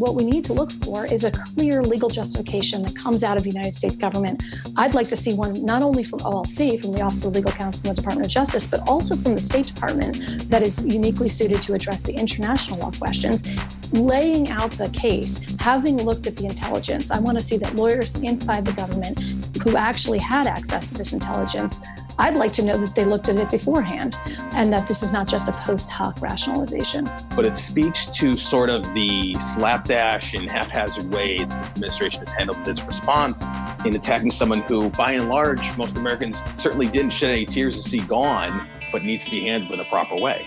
what we need to look for is a clear legal justification that comes out of the United States government. I'd like to see one not only from OLC, from the Office of Legal Counsel and the Department of Justice, but also from the State Department that is uniquely suited to address the international law questions, laying out the case, having looked at the intelligence. I want to see that lawyers inside the government who actually had access to this intelligence I'd like to know that they looked at it beforehand and that this is not just a post hoc rationalization. But it speaks to sort of the slapdash and haphazard way this administration has handled this response in attacking someone who, by and large, most Americans certainly didn't shed any tears to see gone, but needs to be handled in a proper way.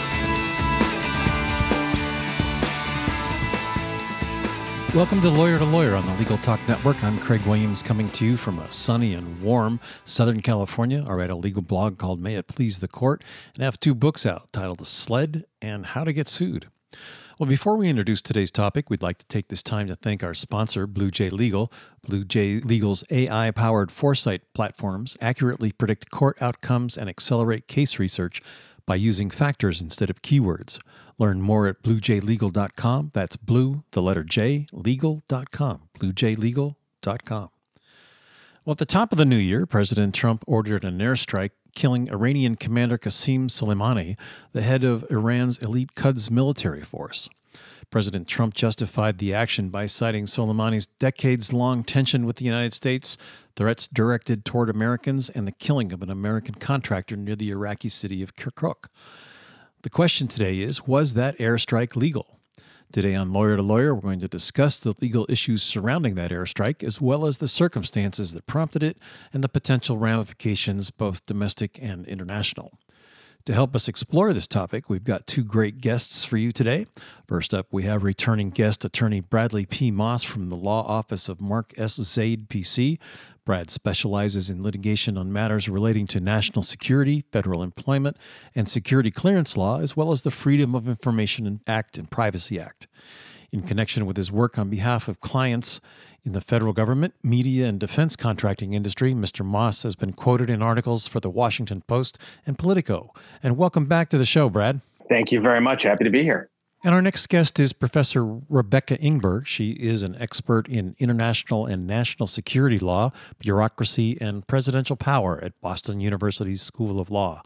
Welcome to Lawyer to Lawyer on the Legal Talk Network. I'm Craig Williams coming to you from a sunny and warm Southern California. I write a legal blog called May It Please the Court and I have two books out titled The Sled and How to Get Sued. Well, before we introduce today's topic, we'd like to take this time to thank our sponsor, Blue J Legal. Blue J Legal's AI powered foresight platforms accurately predict court outcomes and accelerate case research by using factors instead of keywords. Learn more at bluejlegal.com. That's blue, the letter J, legal.com. Bluejlegal.com. Well, at the top of the new year, President Trump ordered an airstrike killing Iranian commander Qasem Soleimani, the head of Iran's elite Quds military force. President Trump justified the action by citing Soleimani's decades long tension with the United States, threats directed toward Americans, and the killing of an American contractor near the Iraqi city of Kirkuk. The question today is Was that airstrike legal? Today on Lawyer to Lawyer, we're going to discuss the legal issues surrounding that airstrike, as well as the circumstances that prompted it and the potential ramifications, both domestic and international. To help us explore this topic, we've got two great guests for you today. First up, we have returning guest attorney Bradley P. Moss from the law office of Mark S. Zaid, PC. Brad specializes in litigation on matters relating to national security, federal employment, and security clearance law, as well as the Freedom of Information Act and Privacy Act. In connection with his work on behalf of clients in the federal government, media, and defense contracting industry, Mr. Moss has been quoted in articles for the Washington Post and Politico. And welcome back to the show, Brad. Thank you very much. Happy to be here. And our next guest is Professor Rebecca Ingber. She is an expert in international and national security law, bureaucracy, and presidential power at Boston University's School of Law.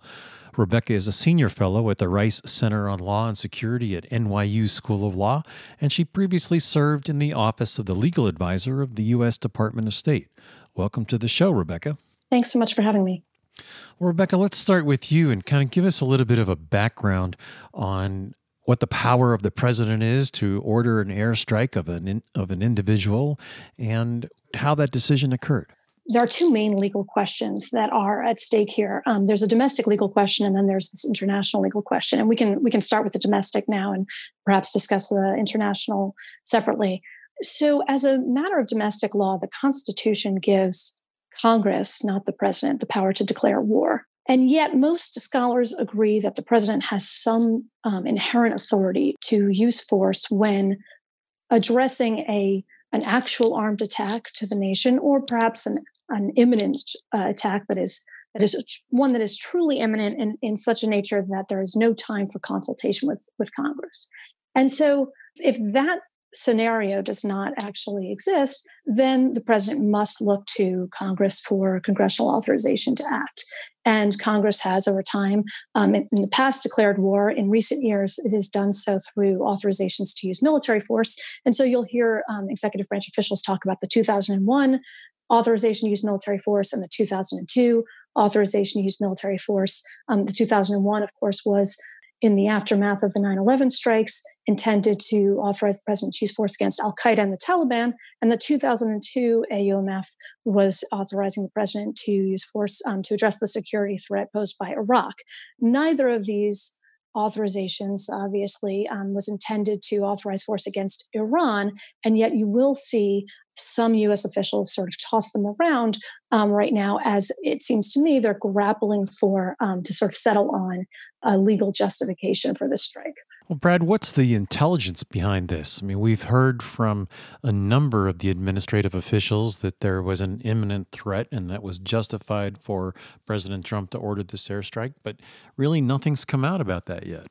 Rebecca is a senior fellow at the Reiss Center on Law and Security at NYU School of Law, and she previously served in the office of the legal advisor of the U.S. Department of State. Welcome to the show, Rebecca. Thanks so much for having me. Well, Rebecca, let's start with you and kind of give us a little bit of a background on what the power of the president is to order an airstrike of an of an individual and how that decision occurred. There are two main legal questions that are at stake here. Um, there's a domestic legal question, and then there's this international legal question. And we can we can start with the domestic now, and perhaps discuss the international separately. So, as a matter of domestic law, the Constitution gives Congress, not the president, the power to declare war. And yet, most scholars agree that the president has some um, inherent authority to use force when addressing a an actual armed attack to the nation, or perhaps an, an imminent uh, attack that is that is one that is truly imminent in, in such a nature that there is no time for consultation with with Congress. And so, if that scenario does not actually exist, then the president must look to Congress for congressional authorization to act. And Congress has, over time, um, in, the past, declared war. In recent years, it has done so through authorizations to use military force. And so you'll hear um, executive branch officials talk about the 2001 authorization to use military force and the 2002 authorization to use military force. Um, the 2001, of course, was in the aftermath of the 9 11 strikes intended to authorize the president to use force against Al Qaeda and the Taliban. And the 2002 AUMF was authorizing the president to use force um, to address the security threat posed by Iraq. Neither of these authorizations obviously um, was intended to authorize force against Iran, and yet you will see some US officials sort of toss them around um, right now, as it seems to me they're grappling for um, to sort of settle on a legal justification for this strike. Well, Brad, what's the intelligence behind this? I mean, we've heard from a number of the administrative officials that there was an imminent threat and that was justified for President Trump to order this airstrike, but really nothing's come out about that yet.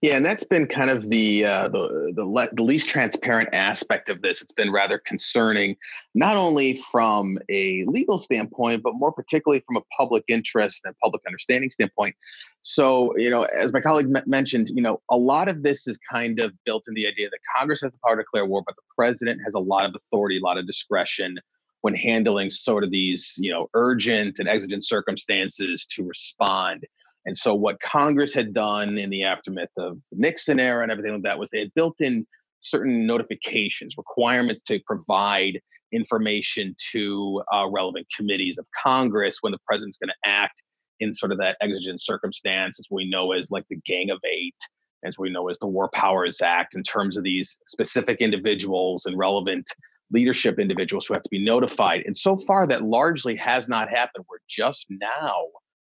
Yeah, and that's been kind of the uh, the the, le- the, least transparent aspect of this. It's been rather concerning, not only from a legal standpoint, but more particularly from a public interest and public understanding standpoint. So, you know, as my colleague m- mentioned, you know, a lot of this is kind of built in the idea that Congress has the power to declare war, but the president has a lot of authority, a lot of discretion when handling sort of these, you know, urgent and exigent circumstances to respond. And so, what Congress had done in the aftermath of the Nixon era and everything like that was they had built in certain notifications, requirements to provide information to uh, relevant committees of Congress when the president's going to act in sort of that exigent circumstance, as we know as like the Gang of Eight, as we know as the War Powers Act, in terms of these specific individuals and relevant leadership individuals who have to be notified. And so far, that largely has not happened. We're just now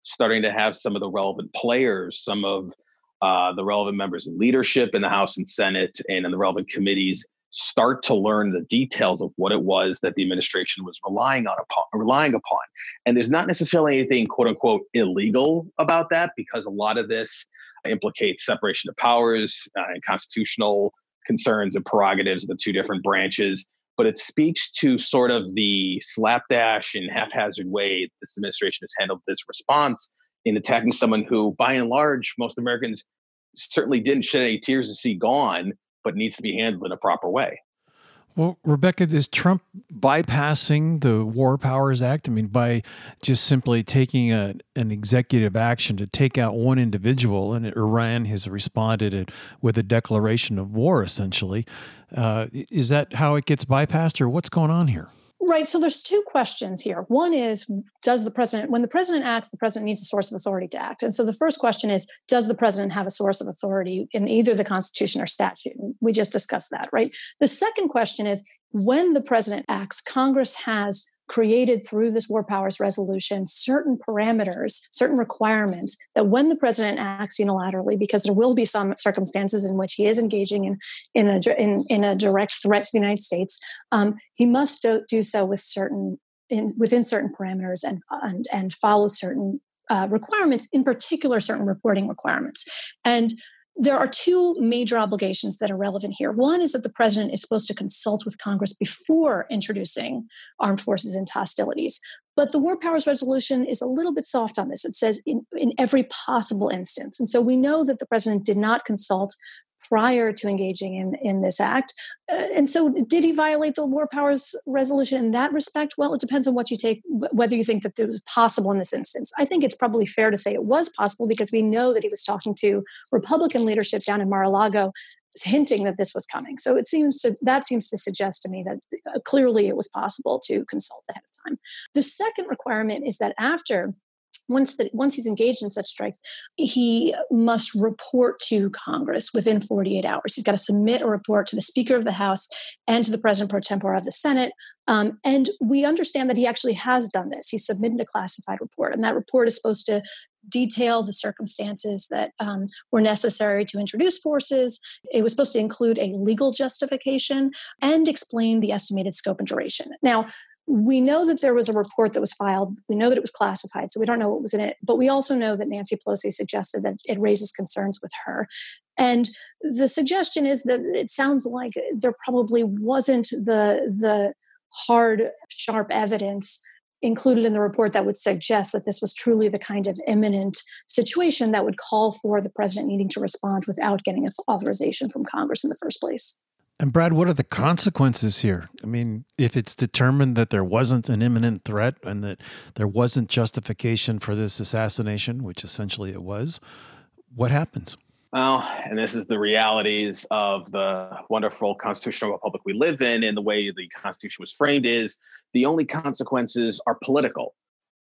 starting to have some of the relevant players, some of uh, the relevant members of leadership in the House and Senate and in the relevant committees start to learn the details of what it was that the administration was relying on upon relying upon. And there's not necessarily anything quote unquote illegal about that because a lot of this implicates separation of powers uh, and constitutional concerns and prerogatives of the two different branches but it speaks to sort of the slapdash and haphazard way this administration has handled this response in attacking someone who, by and large, most Americans certainly didn't shed any tears to see gone, but needs to be handled in a proper way. Well, Rebecca, is Trump bypassing the War Powers Act? I mean, by just simply taking a, an executive action to take out one individual, and Iran has responded with a declaration of war, essentially. Uh, is that how it gets bypassed, or what's going on here? Right. So there's two questions here. One is Does the president, when the president acts, the president needs a source of authority to act. And so the first question is Does the president have a source of authority in either the Constitution or statute? We just discussed that, right? The second question is When the president acts, Congress has created through this war powers resolution certain parameters, certain requirements that when the president acts unilaterally, because there will be some circumstances in which he is engaging in in a in, in a direct threat to the United States, um, he must do, do, so with certain in, within certain parameters and and, and follow certain uh, requirements, in particular, certain reporting requirements. And there are two major obligations that are relevant here. One is that the president is supposed to consult with Congress before introducing armed forces into hostilities. But the War Powers Resolution is a little bit soft on this. It says in, in every possible instance. And so we know that the president did not consult prior to engaging in, in this act. Uh, and so, did he violate the War Powers Resolution in that respect? Well, it depends on what you take, whether you think that it was possible in this instance. I think it's probably fair to say it was possible because we know that he was talking to Republican leadership down in Mar-a-Lago hinting that this was coming. So it seems to that seems to suggest to me that uh, clearly it was possible to consult ahead of time. The second requirement is that after once that once he's engaged in such strikes, he must report to Congress within 48 hours. He's got to submit a report to the Speaker of the House and to the President pro tempore of the Senate. Um, and we understand that he actually has done this. He submitted a classified report, and that report is supposed to detail the circumstances that um, were necessary to introduce forces. It was supposed to include a legal justification and explain the estimated scope and duration. Now, we know that there was a report that was filed. We know that it was classified, so we don't know what was in it. But we also know that Nancy Pelosi suggested that it raises concerns with her. And the suggestion is that it sounds like there probably wasn't the the hard, sharp evidence included in the report that would suggest that this was truly the kind of imminent situation that would call for the president needing to respond without getting authorization from Congress in the first place. And Brad, what are the consequences here? I mean, if it's determined that there wasn't an imminent threat and that there wasn't justification for this assassination, which essentially it was, what happens? Well, and this is the realities of the wonderful constitutional republic we live in, and the way the Constitution was framed is the only consequences are political.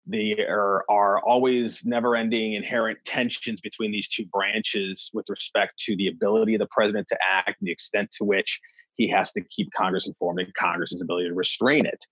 There are always never ending inherent tensions between these two branches with respect to the ability of the president to act and the extent to which he has to keep Congress informed and Congress's ability to restrain it.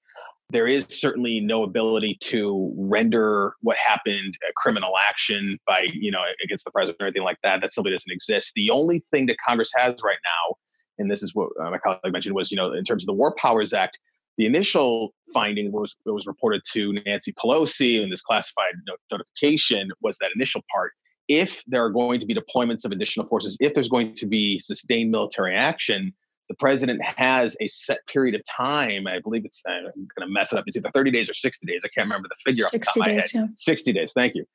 There is certainly no ability to render what happened a criminal action by, you know, against the president or anything like that. That simply doesn't exist. The only thing that Congress has right now, and this is what uh, my colleague mentioned, was, you know, in terms of the War Powers Act, the initial finding was it was reported to Nancy Pelosi in this classified notification was that initial part. If there are going to be deployments of additional forces, if there's going to be sustained military action, the president has a set period of time. I believe it's I'm going to mess it up. It's either 30 days or 60 days. I can't remember the figure. 60 off the days, yeah. 60 days. Thank you.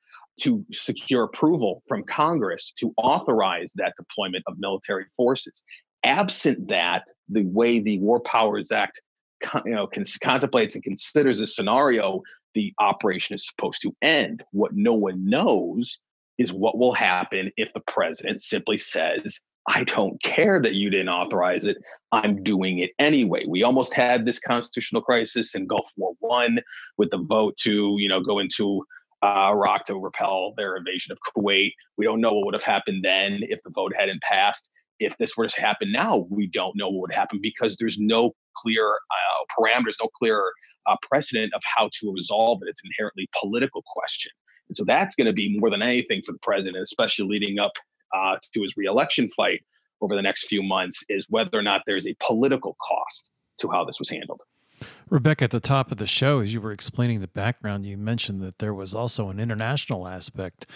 To secure approval from Congress to authorize that deployment of military forces. Absent that, the way the War Powers Act you know contemplates and considers a scenario the operation is supposed to end. What no one knows is what will happen if the president simply says i don't care that you didn't authorize it. I'm doing it anyway. We almost had this constitutional crisis in gulf war one with the vote to you know go into uh, Iraq to repel their invasion of Kuwait. We don't know what would have happened then if the vote hadn't passed if this were to happen now, we don't know what would happen because there's no clear uh, parameters, no clear uh, precedent of how to resolve it. It's an inherently political question. And so that's going to be more than anything for the president, especially leading up uh, to his reelection fight over the next few months, is whether or not there's a political cost to how this was handled. Rebecca, at the top of the show, as you were explaining the background, you mentioned that there was also an international aspect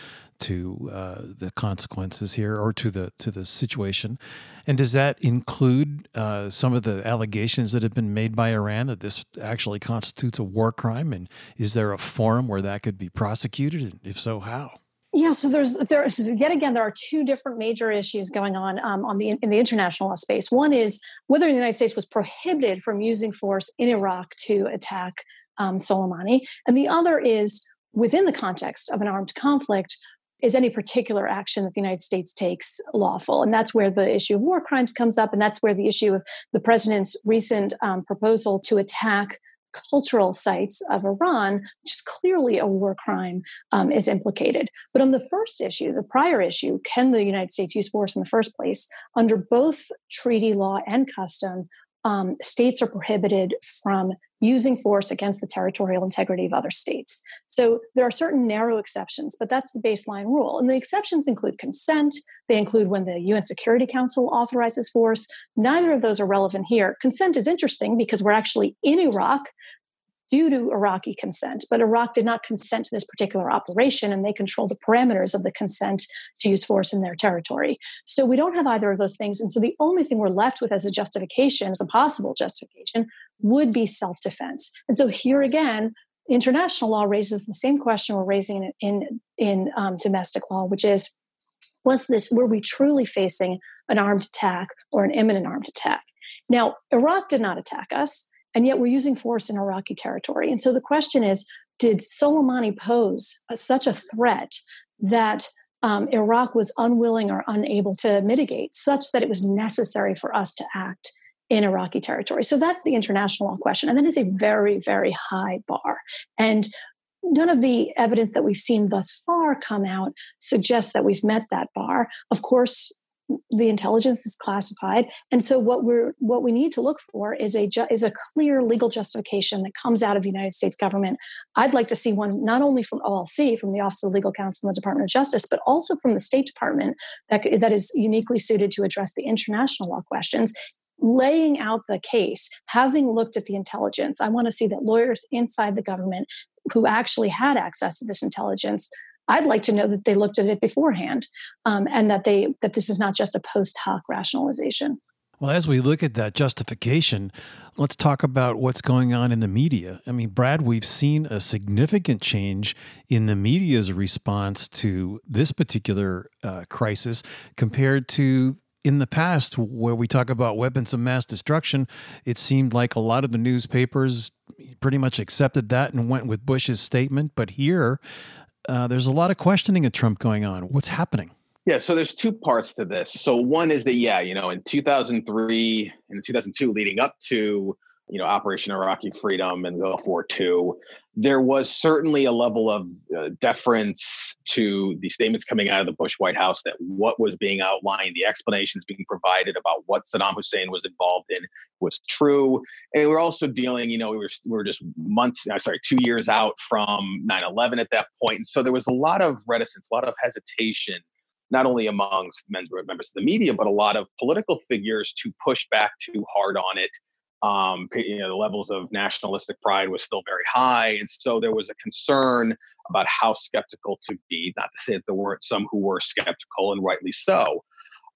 to uh, the consequences here, or to the to the situation. And does that include uh, some of the allegations that have been made by Iran that this actually constitutes a war crime? And is there a forum where that could be prosecuted? And if so, how? Yeah, so there's there yet again there are two different major issues going on um, on the in the international law space. One is whether the United States was prohibited from using force in Iraq to attack um, Soleimani, and the other is within the context of an armed conflict. Is any particular action that the United States takes lawful? And that's where the issue of war crimes comes up, and that's where the issue of the president's recent um, proposal to attack cultural sites of Iran, which is clearly a war crime, um, is implicated. But on the first issue, the prior issue, can the United States use force in the first place? Under both treaty law and custom, um, states are prohibited from using force against the territorial integrity of other states. So there are certain narrow exceptions, but that's the baseline rule. And the exceptions include consent, they include when the UN Security Council authorizes force. Neither of those are relevant here. Consent is interesting because we're actually in Iraq due to Iraqi consent, but Iraq did not consent to this particular operation and they control the parameters of the consent to use force in their territory. So we don't have either of those things. And so the only thing we're left with as a justification, as a possible justification, would be self defense. And so here again, international law raises the same question we're raising in, in, in um, domestic law, which is was this, were we truly facing an armed attack or an imminent armed attack? Now, Iraq did not attack us. And yet we're using force in Iraqi territory. And so the question is did Soleimani pose a, such a threat that um, Iraq was unwilling or unable to mitigate, such that it was necessary for us to act in Iraqi territory? So that's the international law question. And that is a very, very high bar. And none of the evidence that we've seen thus far come out suggests that we've met that bar. Of course, the intelligence is classified. And so what we're what we need to look for is a ju- is a clear legal justification that comes out of the united states government. I'd like to see one not only from olc from the office of legal counsel and the department of justice but also from the state department that, that is uniquely suited to address the international law questions. Laying out the case having looked at the intelligence i want to see that lawyers inside the government who actually had access to this intelligence I'd like to know that they looked at it beforehand um, and that they that this is not just a post hoc rationalization. Well, as we look at that justification, let's talk about what's going on in the media. I mean, Brad, we've seen a significant change in the media's response to this particular uh, crisis compared to in the past, where we talk about weapons of mass destruction. It seemed like a lot of the newspapers pretty much accepted that and went with Bush's statement. But here, uh, there's a lot of questioning of Trump going on. What's happening? Yeah, so there's two parts to this. So one is that yeah, you know, in 2003 and 2002, leading up to you know, Operation Iraqi Freedom and Gulf War II, there was certainly a level of uh, deference to the statements coming out of the Bush White House that what was being outlined, the explanations being provided about what Saddam Hussein was involved in was true. And we're also dealing, you know, we were, we were just months, uh, sorry, two years out from 9 11 at that point. And so there was a lot of reticence, a lot of hesitation not only amongst members of the media, but a lot of political figures to push back too hard on it um, you know, the levels of nationalistic pride was still very high. And so there was a concern about how skeptical to be, not to say that there weren't some who were skeptical and rightly so.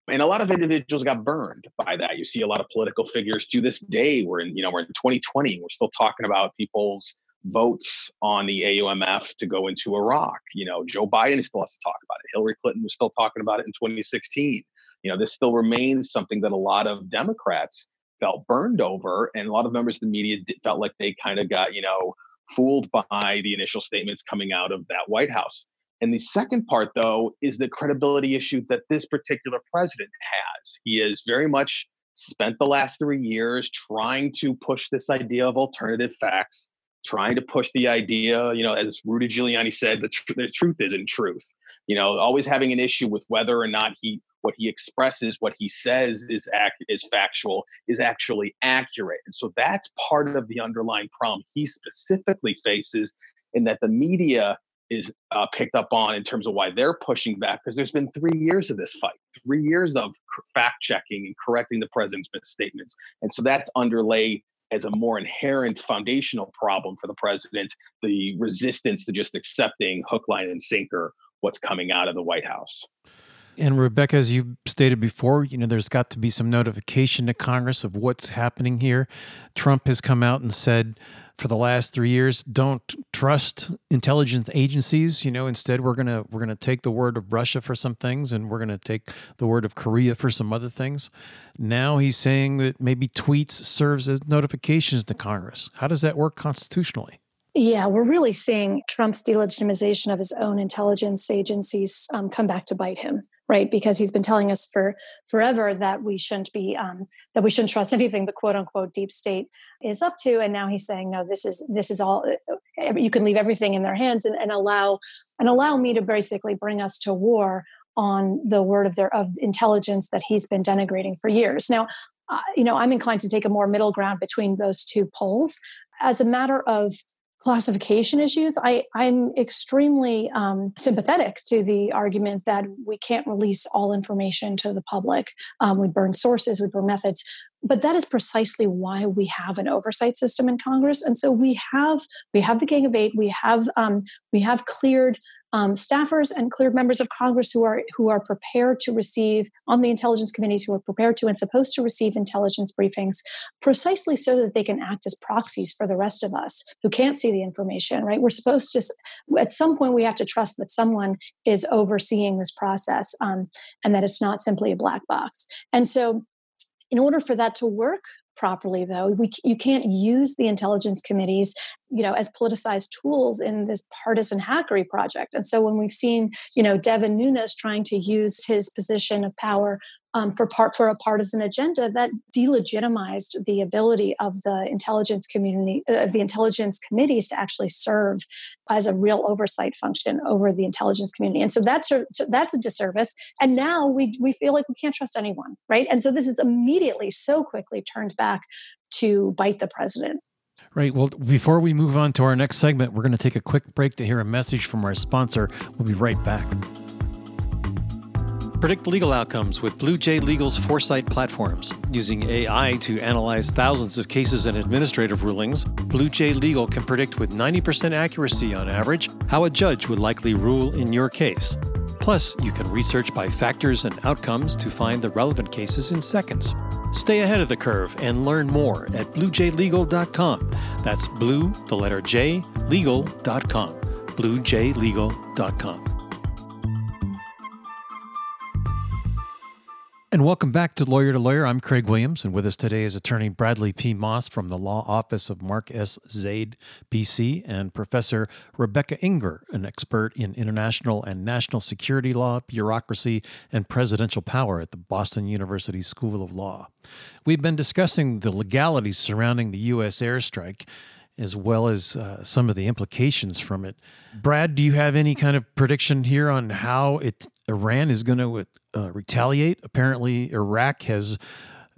And a lot of individuals got burned by that. You see a lot of political figures to this day. We're in, you know, we're in 2020. We're still talking about people's votes on the AUMF to go into Iraq. You know, Joe Biden still has to talk about it. Hillary Clinton was still talking about it in 2016. You know, this still remains something that a lot of Democrats felt burned over, and a lot of members of the media felt like they kind of got you know fooled by the initial statements coming out of that White House. And the second part, though, is the credibility issue that this particular president has. He has very much spent the last three years trying to push this idea of alternative facts, trying to push the idea, you know, as Rudy Giuliani said, the, tr- the truth isn't truth. You know, always having an issue with whether or not he what he expresses, what he says is act is factual, is actually accurate. And so that's part of the underlying problem he specifically faces, in that the media is uh, picked up on in terms of why they're pushing back because there's been three years of this fight, three years of fact checking and correcting the president's statements, and so that's underlay as a more inherent foundational problem for the president the resistance to just accepting hook, line, and sinker what's coming out of the White House. And Rebecca, as you stated before, you know, there's got to be some notification to Congress of what's happening here. Trump has come out and said for the last three years, don't trust intelligence agencies. You know, instead we're gonna we're gonna take the word of Russia for some things, and we're gonna take the word of Korea for some other things. Now he's saying that maybe tweets serves as notifications to Congress. How does that work constitutionally? Yeah, we're really seeing Trump's delegitimization of his own intelligence agencies um, come back to bite him, right? Because he's been telling us for forever that we shouldn't be um, that we shouldn't trust anything the quote unquote deep state is up to, and now he's saying no, this is this is all. Uh, you can leave everything in their hands and, and allow and allow me to basically bring us to war on the word of their of intelligence that he's been denigrating for years. Now, uh, you know, I'm inclined to take a more middle ground between those two poles. As a matter of classification issues, I, I'm extremely um, sympathetic to the argument that we can't release all information to the public. Um, we burn sources, we burn methods. But that is precisely why we have an oversight system in Congress, and so we have we have the Gang of Eight, we have um, we have cleared um, staffers and cleared members of Congress who are who are prepared to receive on the intelligence committees who are prepared to and supposed to receive intelligence briefings, precisely so that they can act as proxies for the rest of us who can't see the information. Right? We're supposed to at some point we have to trust that someone is overseeing this process um, and that it's not simply a black box. And so in order for that to work properly though we, you can't use the intelligence committees you know as politicized tools in this partisan hackery project. And so when we've seen you know devin nunes trying to use his position of power um, for part for a partisan agenda that delegitimized the ability of the intelligence community uh, of the intelligence committees to actually serve as a real oversight function over the intelligence community. And so that's a, so that's a disservice. And now we we feel like we can't trust anyone right? And so this is immediately so quickly turned back to bite the president Right. Well, before we move on to our next segment, we're going to take a quick break to hear a message from our sponsor. We'll be right back. Predict legal outcomes with Blue J Legal's Foresight platforms. Using AI to analyze thousands of cases and administrative rulings, Blue J Legal can predict with 90% accuracy on average how a judge would likely rule in your case. Plus, you can research by factors and outcomes to find the relevant cases in seconds. Stay ahead of the curve and learn more at bluejlegal.com. That's blue, the letter J, legal.com. bluejlegal.com. And welcome back to Lawyer to Lawyer. I'm Craig Williams, and with us today is attorney Bradley P. Moss from the Law Office of Mark S. Zaid, PC, and Professor Rebecca Ingber, an expert in international and national security law, bureaucracy, and presidential power at the Boston University School of Law. We've been discussing the legalities surrounding the U.S. airstrike as well as uh, some of the implications from it. Brad, do you have any kind of prediction here on how it Iran is going to uh, retaliate? Apparently, Iraq has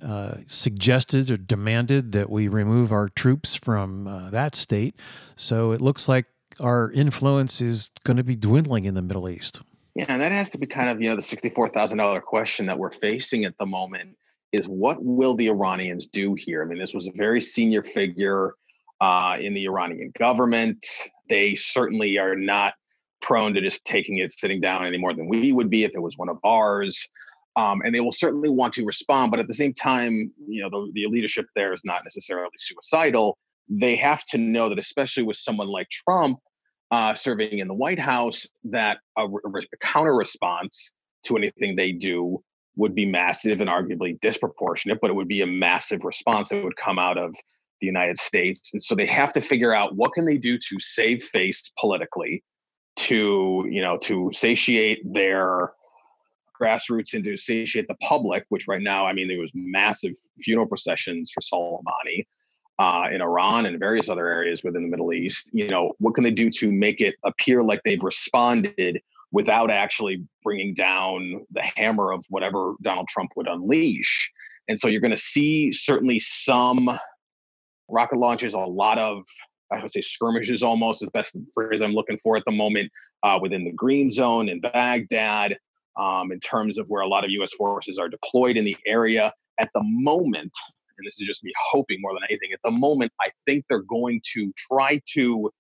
uh, suggested or demanded that we remove our troops from uh, that state. So it looks like our influence is going to be dwindling in the Middle East. Yeah, and that has to be kind of you know the sixty-four thousand dollar question that we're facing at the moment is what will the Iranians do here? I mean, this was a very senior figure uh, in the Iranian government. They certainly are not prone to just taking it sitting down any more than we would be if it was one of ours. Um, and they will certainly want to respond, but at the same time, you know, the, the leadership there is not necessarily suicidal. They have to know that, especially with someone like Trump uh, serving in the White House, that a, a counter response to anything they do would be massive and arguably disproportionate, but it would be a massive response that would come out of the United States. And so they have to figure out what can they do to save face politically, to, you know, to satiate their grassroots and to satiate the public, which right now, I mean, there was massive funeral processions for Soleimani uh, in Iran and various other areas within the Middle East. You know, what can they do to make it appear like they've responded without actually bringing down the hammer of whatever Donald Trump would unleash? And so you're going to see certainly some rocket launches, a lot of I would say skirmishes almost is best phrase I'm looking for at the moment uh, within the green zone in Baghdad, um, in terms of where a lot of U.S. forces are deployed in the area at the moment. And this is just me hoping more than anything. At the moment, I think they're going to try to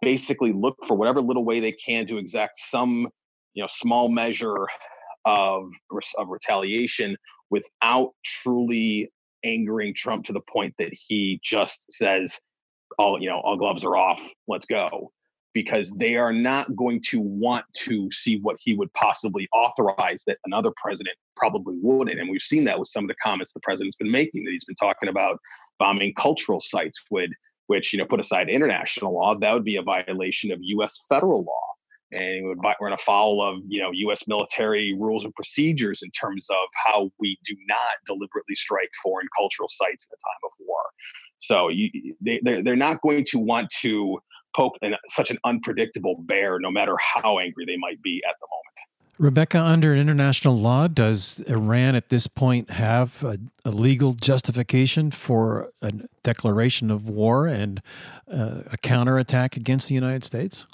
basically look for whatever little way they can to exact some, you know, small measure of of retaliation without truly angering Trump to the point that he just says, all you know, all gloves are off, let's go. Because they are not going to want to see what he would possibly authorize that another president probably wouldn't. And we've seen that with some of the comments the president's been making, that he's been talking about bombing cultural sites, would which, you know, put aside international law, that would be a violation of US federal law and we would run afoul of you know U.S. military rules and procedures in terms of how we do not deliberately strike foreign cultural sites in a time of war. So you, they they're, they're not going to want to poke in such an unpredictable bear, no matter how angry they might be at the moment. Rebecca, under international law, does Iran at this point have a, a legal justification for a declaration of war and uh, a counterattack against the United States?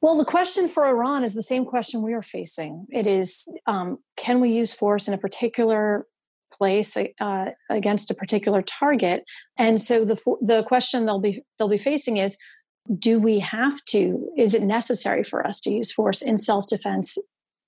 Well, the question for Iran is the same question we are facing. It is um, can we use force in a particular place uh, against a particular target? And so the the question they'll be they'll be facing is do we have to is it necessary for us to use force in self-defense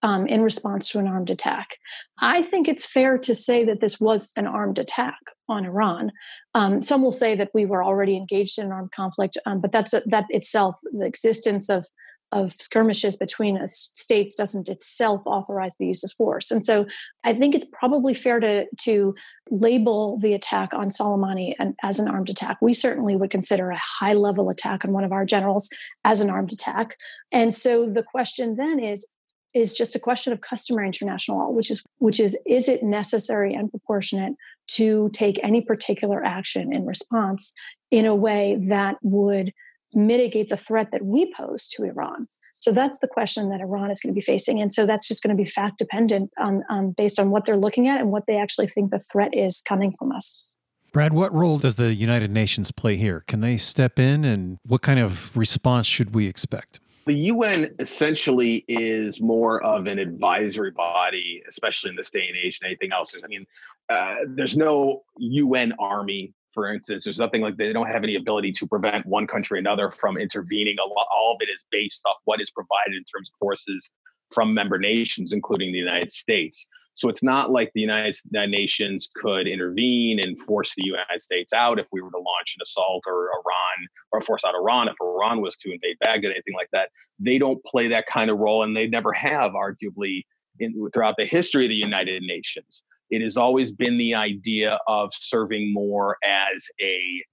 um, in response to an armed attack i think it's fair to say that this was an armed attack on iran um, some will say that we were already engaged in an armed conflict um, but that's a, that itself the existence of of skirmishes between states doesn't itself authorize the use of force. And so I think it's probably fair to, to label the attack on Soleimani as an armed attack. We certainly would consider a high level attack on one of our generals as an armed attack. And so the question then is is just a question of customary international law, which is which is is it necessary and proportionate to take any particular action in response in a way that would mitigate the threat that we pose to Iran? So that's the question that Iran is going to be facing. And so that's just going to be fact dependent on, um, based on what they're looking at and what they actually think the threat is coming from us. Brad, what role does the United Nations play here? Can they step in and what kind of response should we expect? The UN essentially is more of an advisory body, especially in this day and age, than anything else. I mean, uh, there's no UN army for instance, there's nothing like they don't have any ability to prevent one country another from intervening. All of it is based off what is provided in terms of forces from member nations, including the United States. So it's not like the United Nations could intervene and force the United States out if we were to launch an assault or Iran or force out Iran if Iran was to invade Baghdad, anything like that. They don't play that kind of role, and they never have, arguably, in, throughout the history of the United Nations it has always been the idea of serving more as a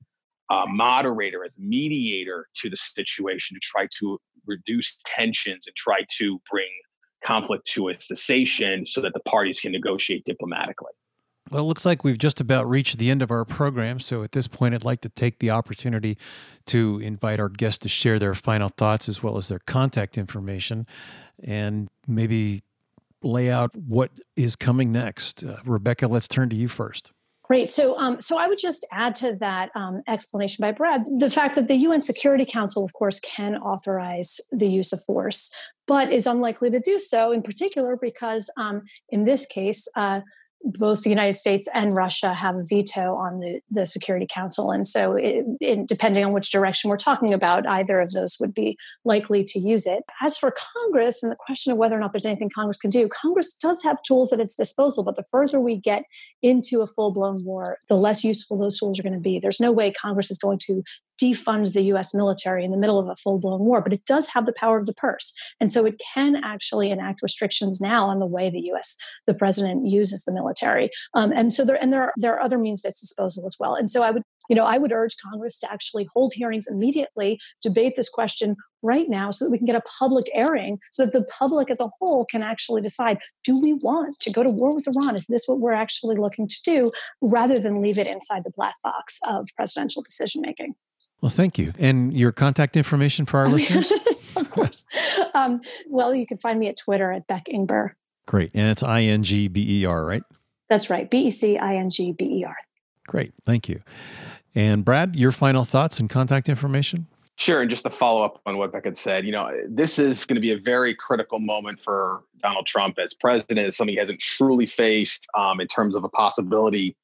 uh, moderator, as a mediator to the situation to try to reduce tensions and try to bring conflict to a cessation so that the parties can negotiate diplomatically. Well, it looks like we've just about reached the end of our program. So at this point, I'd like to take the opportunity to invite our guests to share their final thoughts as well as their contact information and maybe lay out what is coming next. Uh, Rebecca, let's turn to you first. Great. So, um, so I would just add to that um, explanation by Brad the fact that the UN Security Council, of course, can authorize the use of force, but is unlikely to do so. In particular, because um, in this case, uh, both the United States and Russia have a veto on the, the Security Council. And so, it, it, depending on which direction we're talking about, either of those would be likely to use it. As for Congress and the question of whether or not there's anything Congress can do, Congress does have tools at its disposal, but the further we get into a full blown war, the less useful those tools are going to be. There's no way Congress is going to defund the US military in the middle of a full blown war, but it does have the power of the purse. And so it can actually enact restrictions now on the way the US, the president uses the military. Um, and so there, and there are, there are other means at its disposal as well. And so I would, you know, I would urge Congress to actually hold hearings immediately, debate this question right now so that we can get a public airing so that the public as a whole can actually decide do we want to go to war with Iran? Is this what we're actually looking to do rather than leave it inside the black box of presidential decision making? Well, thank you. And your contact information for our listeners? of course. Um, well, you can find me at Twitter at Beck Ingber. Great. And it's I N G B E R, right? That's right. B E C I N G B E R. Great. Thank you. And Brad, your final thoughts and contact information? Sure. And just to follow up on what Beck had said, you know, this is going to be a very critical moment for Donald Trump as president. It's something he hasn't truly faced um, in terms of a possibility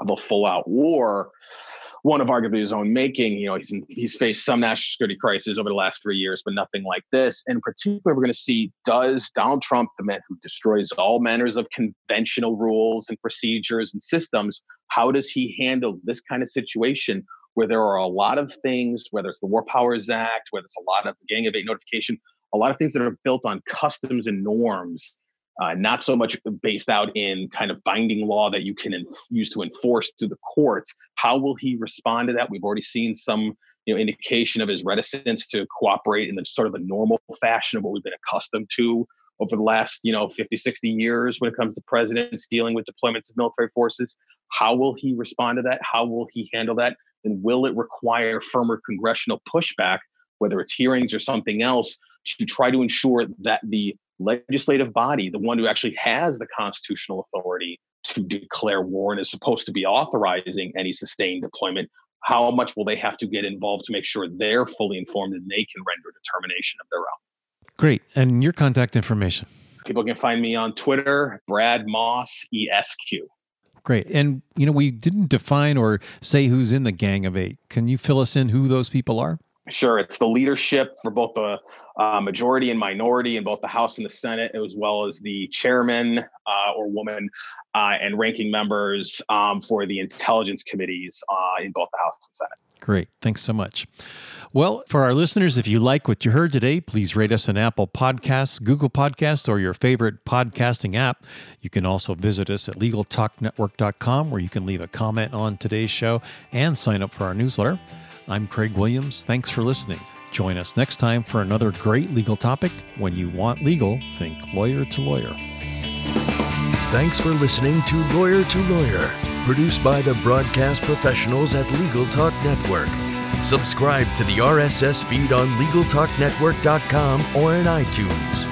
of a full out war one of arguably his own making. You know, he's he's faced some national security crises over the last three years, but nothing like this. And in particular, we're going to see does Donald Trump, the man who destroys all manners of conventional rules and procedures and systems, how does he handle this kind of situation where there are a lot of things, whether it's the War Powers Act, whether it's a lot of the Gang of Eight notification, a lot of things that are built on customs and norms uh, not so much based out in kind of binding law that you can inf- use to enforce through the courts. How will he respond to that? We've already seen some you know indication of his reticence to cooperate in the sort of the normal fashion of what we've been accustomed to over the last you know 50 60 years when it comes to presidents dealing with deployments of military forces how will he respond to that how will he handle that and will it require firmer congressional pushback whether it's hearings or something else to try to ensure that the legislative body, the one who actually has the constitutional authority to declare war and is supposed to be authorizing any sustained deployment, how much will they have to get involved to make sure they're fully informed and they can render a determination of their own? Great. And your contact information? People can find me on Twitter, Brad Moss ESQ. Great. And, you know, we didn't define or say who's in the Gang of Eight. Can you fill us in who those people are? Sure, it's the leadership for both the uh, majority and minority in both the House and the Senate, as well as the chairman uh, or woman uh, and ranking members um, for the intelligence committees uh, in both the House and Senate. Great. Thanks so much. Well, for our listeners, if you like what you heard today, please rate us on Apple Podcasts, Google Podcasts, or your favorite podcasting app. You can also visit us at LegalTalkNetwork.com, where you can leave a comment on today's show and sign up for our newsletter. I'm Craig Williams. Thanks for listening. Join us next time for another great legal topic. When you want legal, think lawyer to lawyer. Thanks for listening to Lawyer to Lawyer, produced by the broadcast professionals at Legal Talk Network. Subscribe to the RSS feed on LegalTalkNetwork.com or in iTunes.